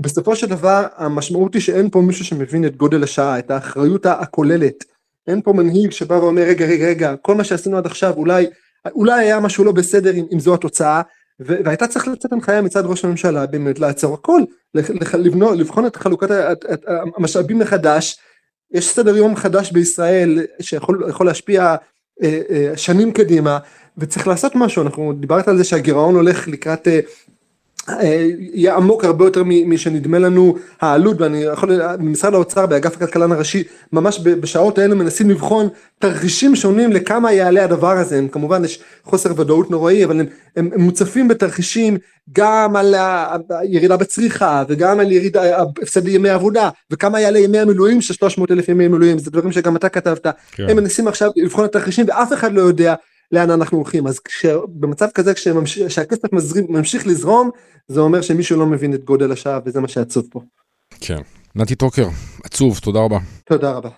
בסופו של דבר המשמעות היא שאין פה מישהו שמבין את גודל השעה את האחריות הכוללת. אין פה מנהיג שבא ואומר רגע רגע רגע כל מה שעשינו עד עכשיו אולי אולי היה משהו לא בסדר אם, זו התוצאה. והייתה צריך לצאת הנחיה מצד ראש הממשלה באמת לעצור הכל לבנות, לבחון את חלוקת המשאבים מחדש. יש סדר יום חדש בישראל שיכול להשפיע שנים קדימה וצריך לעשות משהו, אנחנו דיברת על זה שהגירעון הולך לקראת, אה, אה, יהיה עמוק הרבה יותר משנדמה לנו. העלות ואני יכול, במשרד האוצר באגף הכלכלן הראשי ממש בשעות האלה מנסים לבחון תרחישים שונים לכמה יעלה הדבר הזה, הם, כמובן יש חוסר ודאות נוראי אבל הם, הם, הם מוצפים בתרחישים גם על הירידה בצריכה וגם על ירידה, הפסד ימי עבודה וכמה יעלה ימי המילואים של 300 אלף ימי מילואים, זה דברים שגם אתה כתבת, כן. הם מנסים עכשיו לבחון את התרחישים ואף אחד לא יודע לאן אנחנו הולכים אז במצב כזה כשהכסף ממשיך לזרום זה אומר שמישהו לא מבין את גודל השעה וזה מה שעצוב פה. כן. נתי טוקר, עצוב, תודה רבה. תודה רבה.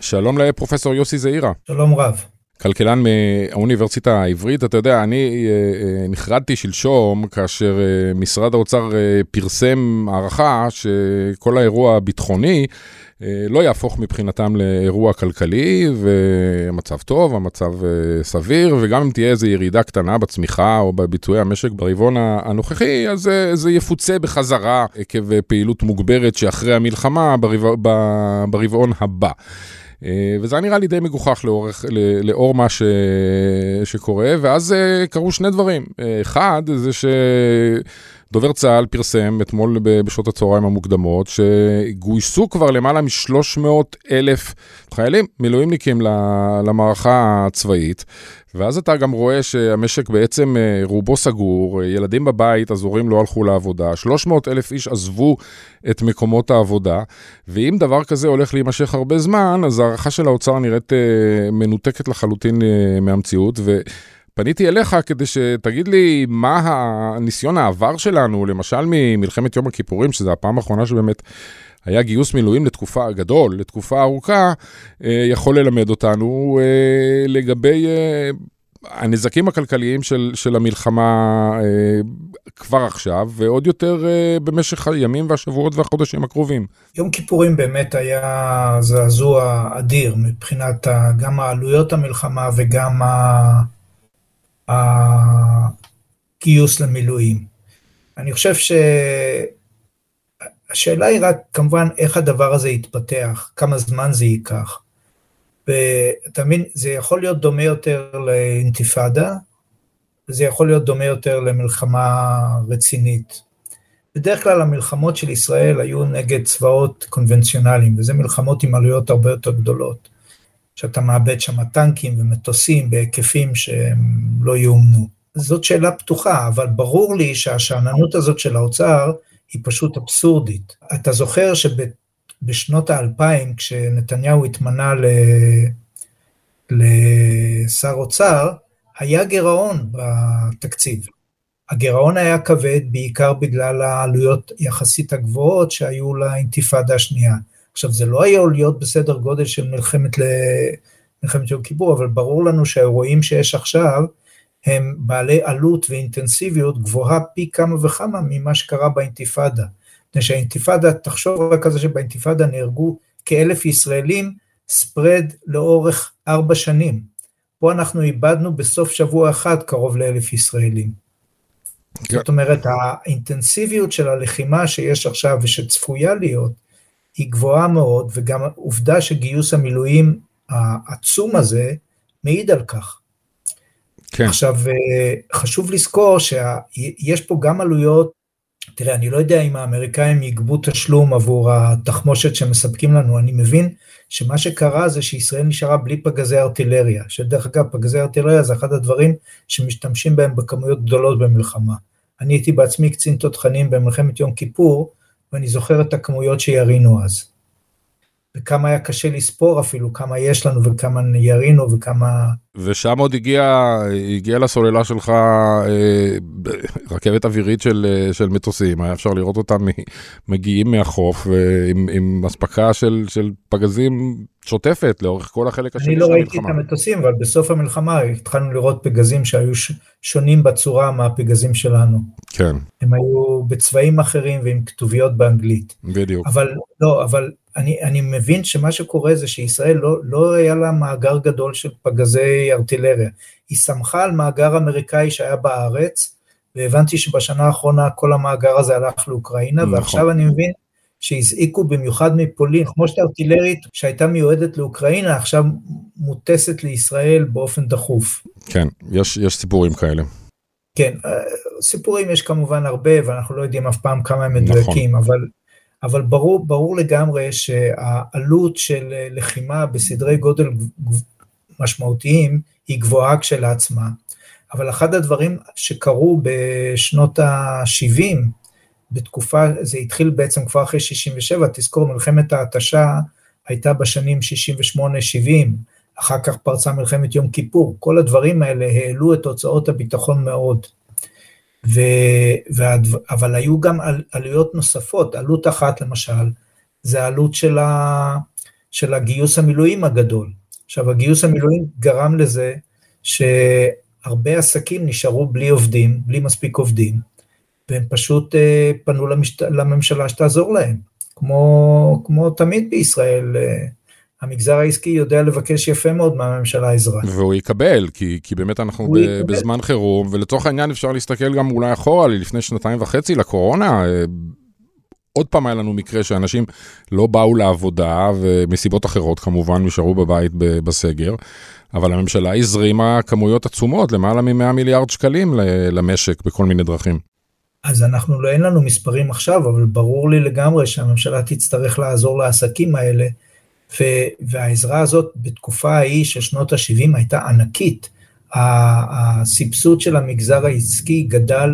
שלום לפרופסור יוסי זעירה. שלום רב. כלכלן מהאוניברסיטה העברית, אתה יודע, אני אה, אה, נחרדתי שלשום כאשר אה, משרד האוצר פרסם הערכה שכל האירוע הביטחוני לא יהפוך מבחינתם לאירוע כלכלי, ומצב טוב, המצב סביר, וגם אם תהיה איזו ירידה קטנה בצמיחה או בביצועי המשק ברבעון הנוכחי, אז זה יפוצה בחזרה עקב פעילות מוגברת שאחרי המלחמה ברבעון הבא. אה, וזה נראה לי די מגוחך לאורך, לאור מה ש, שקורה, ואז אה, קרו שני דברים. אה, אחד, זה שדובר צה"ל פרסם אתמול בשעות הצהריים המוקדמות, שגויסו כבר למעלה מ-300 אלף חיילים, מילואימניקים למערכה הצבאית, ואז אתה גם רואה שהמשק בעצם אה, רובו סגור, אה, ילדים בבית, אז הורים לא הלכו לעבודה, 300 אלף איש עזבו את מקומות העבודה, ואם דבר כזה הולך להימשך הרבה זמן, אז הערכה של האוצר נראית אה, מנותקת לחלוטין מהמציאות, ו... פניתי אליך כדי שתגיד לי מה הניסיון העבר שלנו, למשל ממלחמת יום הכיפורים, שזו הפעם האחרונה שבאמת היה גיוס מילואים לתקופה גדול, לתקופה ארוכה, אה, יכול ללמד אותנו אה, לגבי אה, הנזקים הכלכליים של, של המלחמה כבר עכשיו, ועוד יותר במשך הימים והשבועות והחודשים הקרובים. יום כיפורים באמת היה זעזוע אדיר מבחינת גם העלויות המלחמה וגם הגיוס למילואים. אני חושב ש... השאלה היא רק כמובן איך הדבר הזה יתפתח, כמה זמן זה ייקח. ואתה מבין, זה יכול להיות דומה יותר לאינתיפאדה, וזה יכול להיות דומה יותר למלחמה רצינית. בדרך כלל המלחמות של ישראל היו נגד צבאות קונבנציונליים, וזה מלחמות עם עלויות הרבה יותר גדולות. שאתה מאבד שם טנקים ומטוסים בהיקפים שהם לא יאומנו. זאת שאלה פתוחה, אבל ברור לי שהשאננות הזאת של האוצר, היא פשוט אבסורדית. אתה זוכר שבשנות האלפיים, כשנתניהו התמנה לשר אוצר, היה גירעון בתקציב. הגירעון היה כבד בעיקר בגלל העלויות יחסית הגבוהות שהיו לאינתיפאדה השנייה. עכשיו, זה לא היה להיות בסדר גודל של מלחמת, ל... מלחמת יום כיפור, אבל ברור לנו שהאירועים שיש עכשיו, הם בעלי עלות ואינטנסיביות גבוהה פי כמה וכמה ממה שקרה באינתיפאדה. מפני שהאינתיפאדה, תחשוב רק על זה שבאינתיפאדה נהרגו כאלף ישראלים, ספרד לאורך ארבע שנים. פה אנחנו איבדנו בסוף שבוע אחד קרוב לאלף ישראלים. כן. זאת אומרת, האינטנסיביות של הלחימה שיש עכשיו ושצפויה להיות, היא גבוהה מאוד, וגם עובדה שגיוס המילואים העצום הזה מעיד על כך. כן. עכשיו, אה, חשוב לזכור שיש פה גם עלויות, תראה, אני לא יודע אם האמריקאים יגבו תשלום עבור התחמושת שמספקים לנו, אני מבין שמה שקרה זה שישראל נשארה בלי פגזי ארטילריה, שדרך אגב, פגזי ארטילריה זה אחד הדברים שמשתמשים בהם בכמויות גדולות במלחמה. אני הייתי בעצמי קצין תותחנים במלחמת יום כיפור, ואני זוכר את הכמויות שירינו אז. וכמה היה קשה לספור אפילו, כמה יש לנו וכמה ירינו וכמה... ושם עוד הגיע, הגיע לסוללה שלך אה, רכבת אווירית של, אה, של מטוסים, היה אפשר לראות אותם מגיעים מהחוף עם, עם אספקה של, של פגזים שוטפת לאורך כל החלק השני של המלחמה. אני לא ראיתי את המטוסים, אבל בסוף המלחמה התחלנו לראות פגזים שהיו שונים בצורה מהפגזים שלנו. כן. הם היו בצבעים אחרים ועם כתוביות באנגלית. בדיוק. אבל לא, אבל אני, אני מבין שמה שקורה זה שישראל לא, לא היה לה מאגר גדול של פגזי ארטילריה. היא סמכה על מאגר אמריקאי שהיה בארץ, והבנתי שבשנה האחרונה כל המאגר הזה הלך לאוקראינה, נכון. ועכשיו אני מבין שהזעיקו במיוחד מפולין, כמו שארטילרית שהייתה מיועדת לאוקראינה, עכשיו מוטסת לישראל באופן דחוף. כן, יש, יש סיפורים כאלה. כן, אה, סיפורים יש כמובן הרבה, ואנחנו לא יודעים אף פעם כמה הם מדויקים, נכון. אבל, אבל ברור, ברור לגמרי שהעלות של לחימה בסדרי גודל משמעותיים היא גבוהה כשלעצמה, אבל אחד הדברים שקרו בשנות ה-70, בתקופה, זה התחיל בעצם כבר אחרי 67, תזכור, מלחמת ההתשה הייתה בשנים 68-70, אחר כך פרצה מלחמת יום כיפור, כל הדברים האלה העלו את הוצאות הביטחון מאוד. ו, והדו, אבל היו גם על, עלויות נוספות, עלות אחת למשל, זה העלות של, ה, של הגיוס המילואים הגדול. עכשיו, הגיוס המילואים גרם לזה שהרבה עסקים נשארו בלי עובדים, בלי מספיק עובדים, והם פשוט אה, פנו למשת... לממשלה שתעזור להם, כמו, כמו תמיד בישראל. אה, המגזר העסקי יודע לבקש יפה מאוד מהממשלה עזרה. והוא יקבל, כי, כי באמת אנחנו ב, יקבל. בזמן חירום, ולצורך העניין אפשר להסתכל גם אולי אחורה, לפני שנתיים וחצי לקורונה. אה, עוד פעם היה לנו מקרה שאנשים לא באו לעבודה, ומסיבות אחרות כמובן נשארו בבית בסגר, אבל הממשלה הזרימה כמויות עצומות, למעלה מ-100 מיליארד שקלים למשק בכל מיני דרכים. אז אנחנו לא, אין לנו מספרים עכשיו, אבל ברור לי לגמרי שהממשלה תצטרך לעזור לעסקים האלה, והעזרה הזאת בתקופה ההיא של שנות ה-70 הייתה ענקית. הסבסוד של המגזר העסקי גדל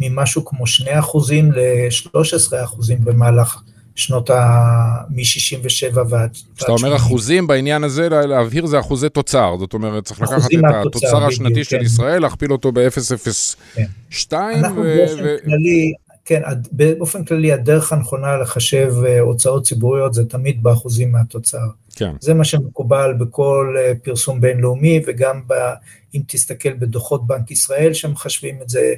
ממשהו כמו 2% ל-13% במהלך שנות ה... מ-67 ועד... כשאתה אומר אחוזים בעניין הזה, להבהיר זה אחוזי תוצר, זאת אומרת, צריך לקחת את התוצר השנתי של כן. ישראל, להכפיל אותו ב-0.02. אנחנו באופן כללי, כן, באופן כללי הדרך הנכונה לחשב אה, הוצאות ציבוריות זה תמיד באחוזים מהתוצר. כן. זה מה שמקובל בכל אה, פרסום בינלאומי, וגם ב, אם תסתכל בדוחות בנק ישראל שמחשבים את זה,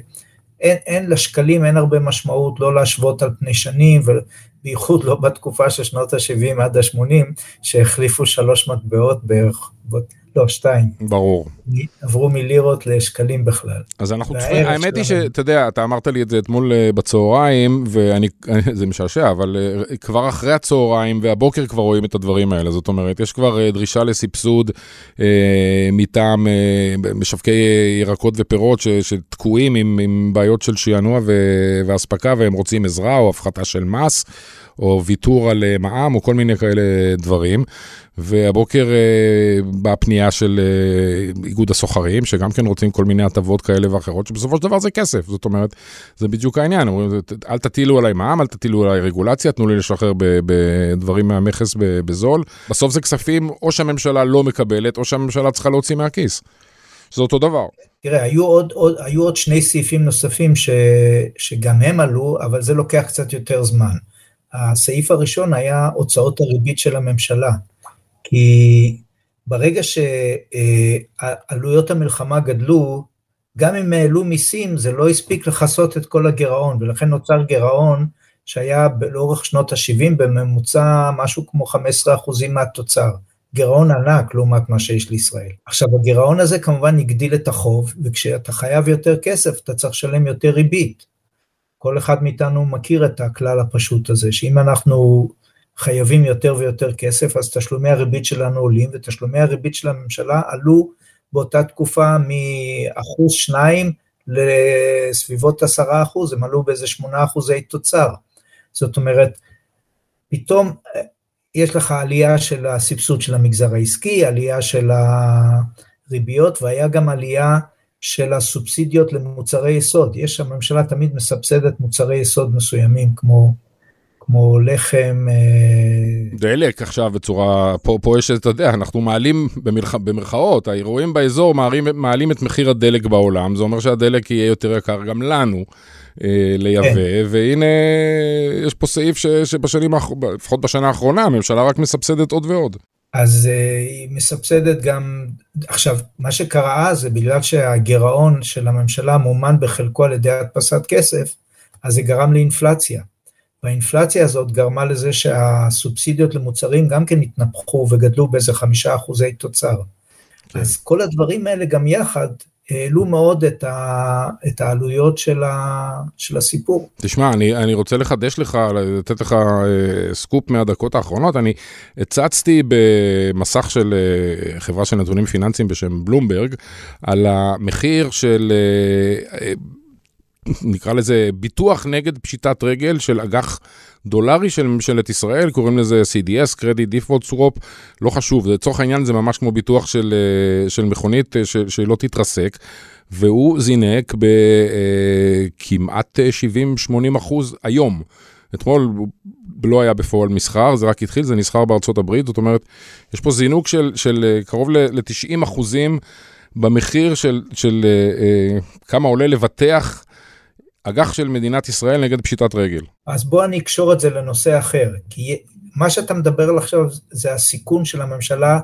אין, אין לשקלים, אין הרבה משמעות לא להשוות על פני שנים, ובייחוד לא בתקופה של שנות ה-70 עד ה-80, שהחליפו שלוש מטבעות בערך. לא, שתיים. ברור. עברו מלירות לשקלים בכלל. אז אנחנו צפויים, האמת היא שאתה יודע, אתה אמרת לי את זה אתמול אה, בצהריים, ואני, <laughs> זה משעשע, אבל אה, כבר אחרי הצהריים והבוקר כבר רואים את הדברים האלה. זאת אומרת, יש כבר אה, דרישה לסבסוד אה, מטעם אה, משווקי ירקות ופירות ש, שתקועים עם, עם בעיות של שענוע ואספקה, והם רוצים עזרה או הפחתה של מס. או ויתור על מע"מ, או כל מיני כאלה דברים. והבוקר אה, באה פנייה של אה, איגוד הסוחרים, שגם כן רוצים כל מיני הטבות כאלה ואחרות, שבסופו של דבר זה כסף, זאת אומרת, זה בדיוק העניין, אומרים, אל תטילו עליי מע"מ, אל תטילו עליי רגולציה, תנו לי לשחרר בדברים מהמכס בזול. בסוף זה כספים או שהממשלה לא מקבלת, או שהממשלה צריכה להוציא מהכיס. זה אותו דבר. תראה, היו עוד, עוד, היו עוד שני סעיפים נוספים ש, שגם הם עלו, אבל זה לוקח קצת יותר זמן. הסעיף הראשון היה הוצאות הריבית של הממשלה. כי ברגע שעלויות המלחמה גדלו, גם אם העלו מיסים, זה לא הספיק לכסות את כל הגירעון, ולכן נוצר גירעון שהיה לאורך שנות ה-70 בממוצע משהו כמו 15% מהתוצר. גירעון ענק לעומת מה שיש לישראל. עכשיו, הגירעון הזה כמובן הגדיל את החוב, וכשאתה חייב יותר כסף, אתה צריך לשלם יותר ריבית. כל אחד מאיתנו מכיר את הכלל הפשוט הזה, שאם אנחנו חייבים יותר ויותר כסף, אז תשלומי הריבית שלנו עולים, ותשלומי הריבית של הממשלה עלו באותה תקופה מאחוז שניים לסביבות עשרה אחוז, הם עלו באיזה שמונה אחוזי תוצר. זאת אומרת, פתאום אה, יש לך עלייה של הסבסוד של המגזר העסקי, עלייה של הריביות, והיה גם עלייה של הסובסידיות למוצרי יסוד. יש, הממשלה תמיד מסבסדת מוצרי יסוד מסוימים, כמו כמו לחם. אה, דלק עכשיו בצורה, פה, פה יש, אתה יודע, אנחנו מעלים במלח, במרכאות, האירועים באזור מעלים, מעלים את מחיר הדלק בעולם, זה אומר שהדלק יהיה יותר יקר גם לנו אה, לייבא, כן. והנה יש פה סעיף ש, שבשנים, לפחות בשנה האחרונה, הממשלה רק מסבסדת עוד ועוד. אז uh, היא מסבסדת גם, עכשיו, מה שקרה אז זה בגלל שהגירעון של הממשלה מומן בחלקו על ידי הדפסת כסף, אז זה גרם לאינפלציה. והאינפלציה הזאת גרמה לזה שהסובסידיות למוצרים גם כן התנפחו וגדלו באיזה חמישה אחוזי תוצר. כן. אז כל הדברים האלה גם יחד העלו מאוד את, ה, את העלויות של, ה, של הסיפור. תשמע, אני, אני רוצה לחדש לך, לתת לך אה, סקופ מהדקות האחרונות. אני הצצתי במסך של אה, חברה של נתונים פיננסיים בשם בלומברג, על המחיר של... אה, נקרא לזה ביטוח נגד פשיטת רגל של אג"ח דולרי של ממשלת ישראל, קוראים לזה CDS, Credit Default Swap, לא חשוב, לצורך העניין זה ממש כמו ביטוח של, אה, של מכונית אה, שלא תתרסק, והוא זינק בכמעט אה, 70-80 אחוז היום. אתמול לא היה בפועל מסחר, זה רק התחיל, זה נסחר בארצות הברית, זאת אומרת, יש פה זינוק של, של קרוב ל-90 אחוזים במחיר של, של כמה עולה לבטח אג"ח של מדינת ישראל נגד פשיטת רגל. אז בוא אני אקשור את זה לנושא אחר, כי מה שאתה מדבר על עכשיו זה הסיכון של הממשלה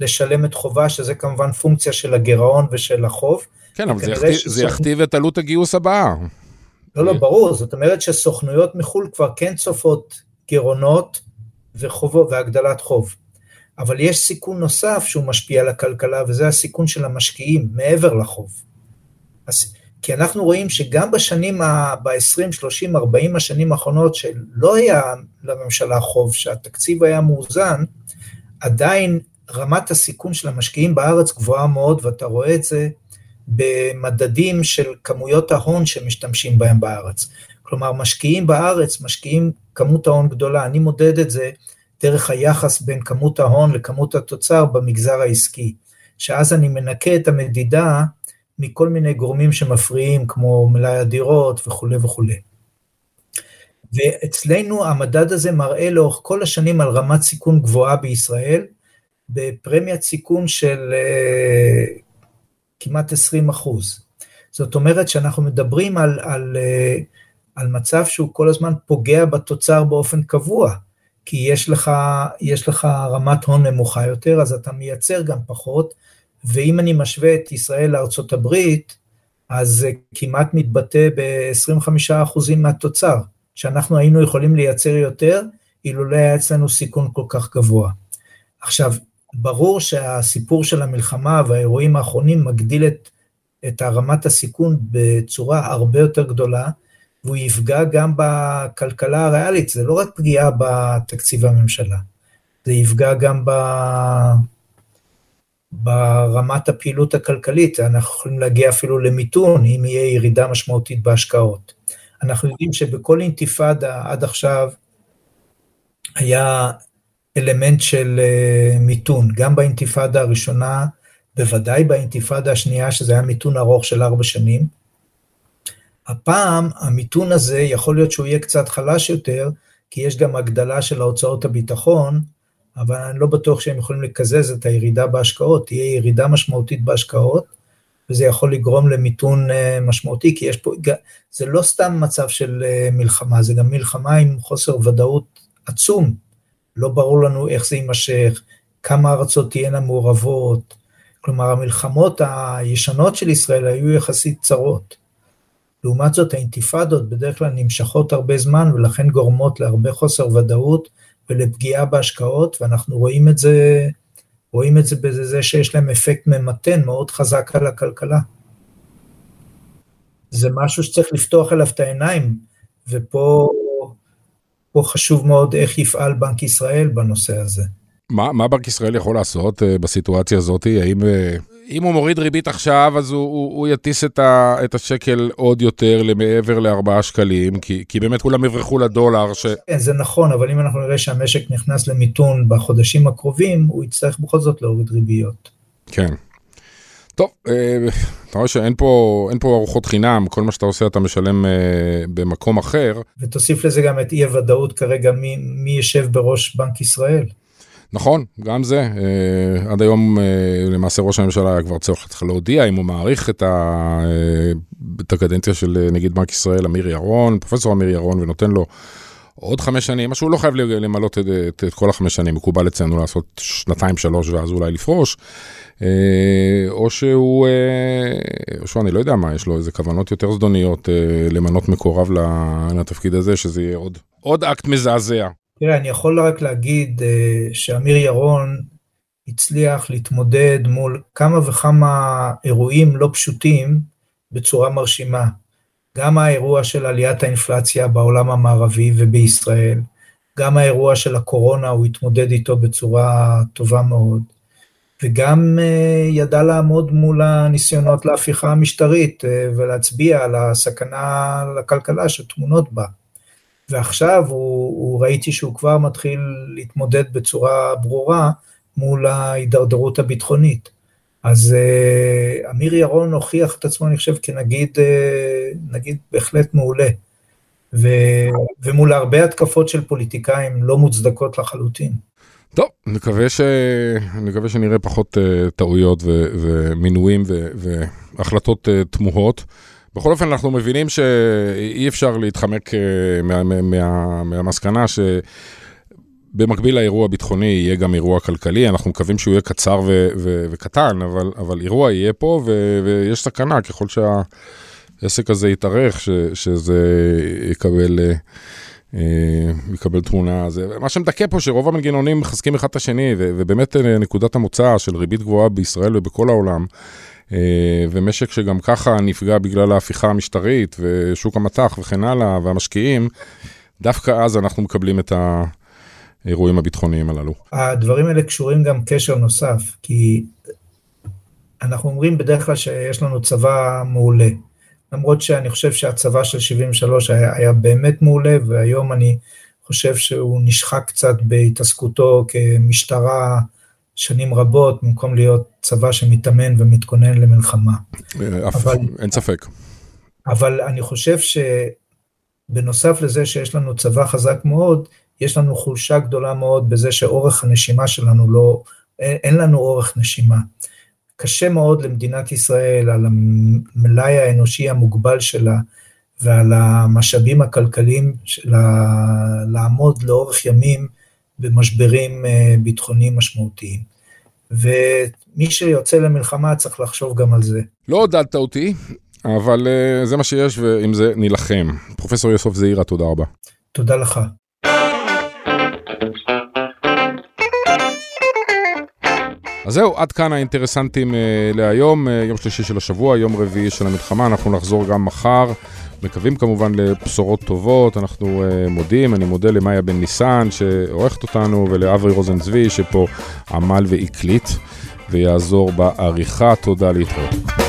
לשלם את חובה, שזה כמובן פונקציה של הגירעון ושל החוב. כן, אבל זה יכתיב, שסוכ... זה יכתיב את עלות הגיוס הבאה. לא, לא, ברור, זאת אומרת שסוכנויות מחו"ל כבר כן צופות גירעונות וחובו, והגדלת חוב. אבל יש סיכון נוסף שהוא משפיע על הכלכלה, וזה הסיכון של המשקיעים מעבר לחוב. כי אנחנו רואים שגם בשנים, ב-20, 30, 40 השנים האחרונות, שלא היה לממשלה חוב, שהתקציב היה מאוזן, עדיין רמת הסיכון של המשקיעים בארץ גבוהה מאוד, ואתה רואה את זה במדדים של כמויות ההון שמשתמשים בהם בארץ. כלומר, משקיעים בארץ, משקיעים כמות ההון גדולה, אני מודד את זה דרך היחס בין כמות ההון לכמות התוצר במגזר העסקי, שאז אני מנקה את המדידה מכל מיני גורמים שמפריעים, כמו מלאי הדירות וכולי וכולי. ואצלנו המדד הזה מראה לאורך כל השנים על רמת סיכון גבוהה בישראל, בפרמיית סיכון של uh, כמעט 20 אחוז. זאת אומרת שאנחנו מדברים על, על, uh, על מצב שהוא כל הזמן פוגע בתוצר באופן קבוע, כי יש לך, יש לך רמת הון נמוכה יותר, אז אתה מייצר גם פחות, ואם אני משווה את ישראל לארצות הברית, אז זה כמעט מתבטא ב-25% מהתוצר, שאנחנו היינו יכולים לייצר יותר, אילו לא היה אצלנו סיכון כל כך גבוה. עכשיו, ברור שהסיפור של המלחמה והאירועים האחרונים מגדיל את, את רמת הסיכון בצורה הרבה יותר גדולה, והוא יפגע גם בכלכלה הריאלית, זה לא רק פגיעה בתקציב הממשלה, זה יפגע גם ב... ברמת הפעילות הכלכלית, אנחנו יכולים להגיע אפילו למיתון אם יהיה ירידה משמעותית בהשקעות. אנחנו יודעים שבכל אינתיפאדה עד עכשיו היה אלמנט של אה, מיתון, גם באינתיפאדה הראשונה, בוודאי באינתיפאדה השנייה, שזה היה מיתון ארוך של ארבע שנים. הפעם המיתון הזה יכול להיות שהוא יהיה קצת חלש יותר, כי יש גם הגדלה של ההוצאות הביטחון, אבל אני לא בטוח שהם יכולים לקזז את הירידה בהשקעות, תהיה ירידה משמעותית בהשקעות, וזה יכול לגרום למיתון אה, משמעותי, כי יש פה, זה לא סתם מצב של אה, מלחמה, זה גם מלחמה עם חוסר ודאות עצום. לא ברור לנו איך זה יימשך, כמה ארצות תהיינה מעורבות. כלומר, המלחמות הישנות של ישראל היו יחסית צרות. לעומת זאת, האינתיפאדות בדרך כלל נמשכות הרבה זמן, ולכן גורמות להרבה חוסר ודאות ולפגיעה בהשקעות, ואנחנו רואים את זה, רואים את זה בזה שיש להם אפקט ממתן מאוד חזק על הכלכלה. זה משהו שצריך לפתוח אליו את העיניים, ופה פה חשוב מאוד איך יפעל בנק ישראל בנושא הזה. מה, מה בנק ישראל יכול לעשות uh, בסיטואציה הזאת? האם uh, אם הוא מוריד ריבית עכשיו, אז הוא, הוא, הוא יטיס את, ה, את השקל עוד יותר למעבר לארבעה שקלים, כי, כי באמת כולם יברחו לדולר. ש... כן, זה נכון, אבל אם אנחנו נראה שהמשק נכנס למיתון בחודשים הקרובים, הוא יצטרך בכל זאת להוריד ריביות. כן. טוב, אה, אתה רואה שאין פה, פה ארוחות חינם, כל מה שאתה עושה אתה משלם אה, במקום אחר. ותוסיף לזה גם את אי הוודאות כרגע מי, מי יושב בראש בנק ישראל. נכון, גם זה. אה, עד היום למעשה ראש הממשלה היה כבר צריך להודיע אם הוא מעריך את, ה, את הקדנציה של נגיד בנק ישראל, אמיר ירון, פרופסור אמיר ירון, ונותן לו עוד חמש שנים, מה שהוא לא חייב למלות את, את, את כל החמש שנים, מקובל אצלנו לעשות שנתיים, שלוש, ואז אולי לפרוש. אה, או שהוא, אה, שהוא, אני לא יודע מה, יש לו איזה כוונות יותר זדוניות אה, למנות מקורב לתפקיד הזה, שזה יהיה עוד, עוד אקט מזעזע. תראה, אני יכול רק להגיד שאמיר ירון הצליח להתמודד מול כמה וכמה אירועים לא פשוטים בצורה מרשימה. גם האירוע של עליית האינפלציה בעולם המערבי ובישראל, גם האירוע של הקורונה, הוא התמודד איתו בצורה טובה מאוד. וגם אה, ידע לעמוד מול הניסיונות להפיכה המשטרית אה, ולהצביע על הסכנה לכלכלה שטמונות בה. ועכשיו הוא, הוא ראיתי שהוא כבר מתחיל להתמודד בצורה ברורה מול ההידרדרות הביטחונית. אז uh, אמיר ירון הוכיח את עצמו, אני חושב, כנגיד uh, נגיד בהחלט מעולה. ו, ומול הרבה התקפות של פוליטיקאים לא מוצדקות לחלוטין. טוב, נקווה, ש... נקווה שנראה פחות uh, טעויות ו... ומינויים ו... והחלטות uh, תמוהות. בכל אופן, אנחנו מבינים שאי אפשר להתחמק uh, מה... מה... מהמסקנה שבמקביל לאירוע הביטחוני יהיה גם אירוע כלכלי. אנחנו מקווים שהוא יהיה קצר ו... ו... וקטן, אבל... אבל אירוע יהיה פה ו... ויש סכנה ככל שהעסק הזה יתארך, ש... שזה יקבל... יקבל אה, תמונה. זה, מה שמדכא פה שרוב המנגנונים מחזקים אחד את השני, ו, ובאמת אה, נקודת המוצא של ריבית גבוהה בישראל ובכל העולם, אה, ומשק שגם ככה נפגע בגלל ההפיכה המשטרית, ושוק המטח וכן הלאה, והמשקיעים, דווקא אז אנחנו מקבלים את האירועים הביטחוניים הללו. הדברים האלה קשורים גם קשר נוסף, כי אנחנו אומרים בדרך כלל שיש לנו צבא מעולה. למרות שאני חושב שהצבא של 73 היה, היה באמת מעולה, והיום אני חושב שהוא נשחק קצת בהתעסקותו כמשטרה שנים רבות, במקום להיות צבא שמתאמן ומתכונן למלחמה. אבל, אין ספק. אבל אני חושב שבנוסף לזה שיש לנו צבא חזק מאוד, יש לנו חולשה גדולה מאוד בזה שאורך הנשימה שלנו לא, אין לנו אורך נשימה. קשה מאוד למדינת ישראל, על המלאי האנושי המוגבל שלה ועל המשאבים הכלכליים שלה, לעמוד לאורך ימים במשברים אה, ביטחוניים משמעותיים. ומי שיוצא למלחמה צריך לחשוב גם על זה. לא עודדת אותי, אבל אה, זה מה שיש ועם זה נילחם. פרופסור יוסף זעירה, תודה רבה. תודה לך. אז זהו, עד כאן האינטרסנטים uh, להיום, יום שלישי של השבוע, יום רביעי של המלחמה, אנחנו נחזור גם מחר. מקווים כמובן לבשורות טובות, אנחנו uh, מודים, אני מודה למאיה בן ניסן שעורכת אותנו ולאברי רוזן צבי שפה עמל והקליט ויעזור בעריכה, תודה להתראות.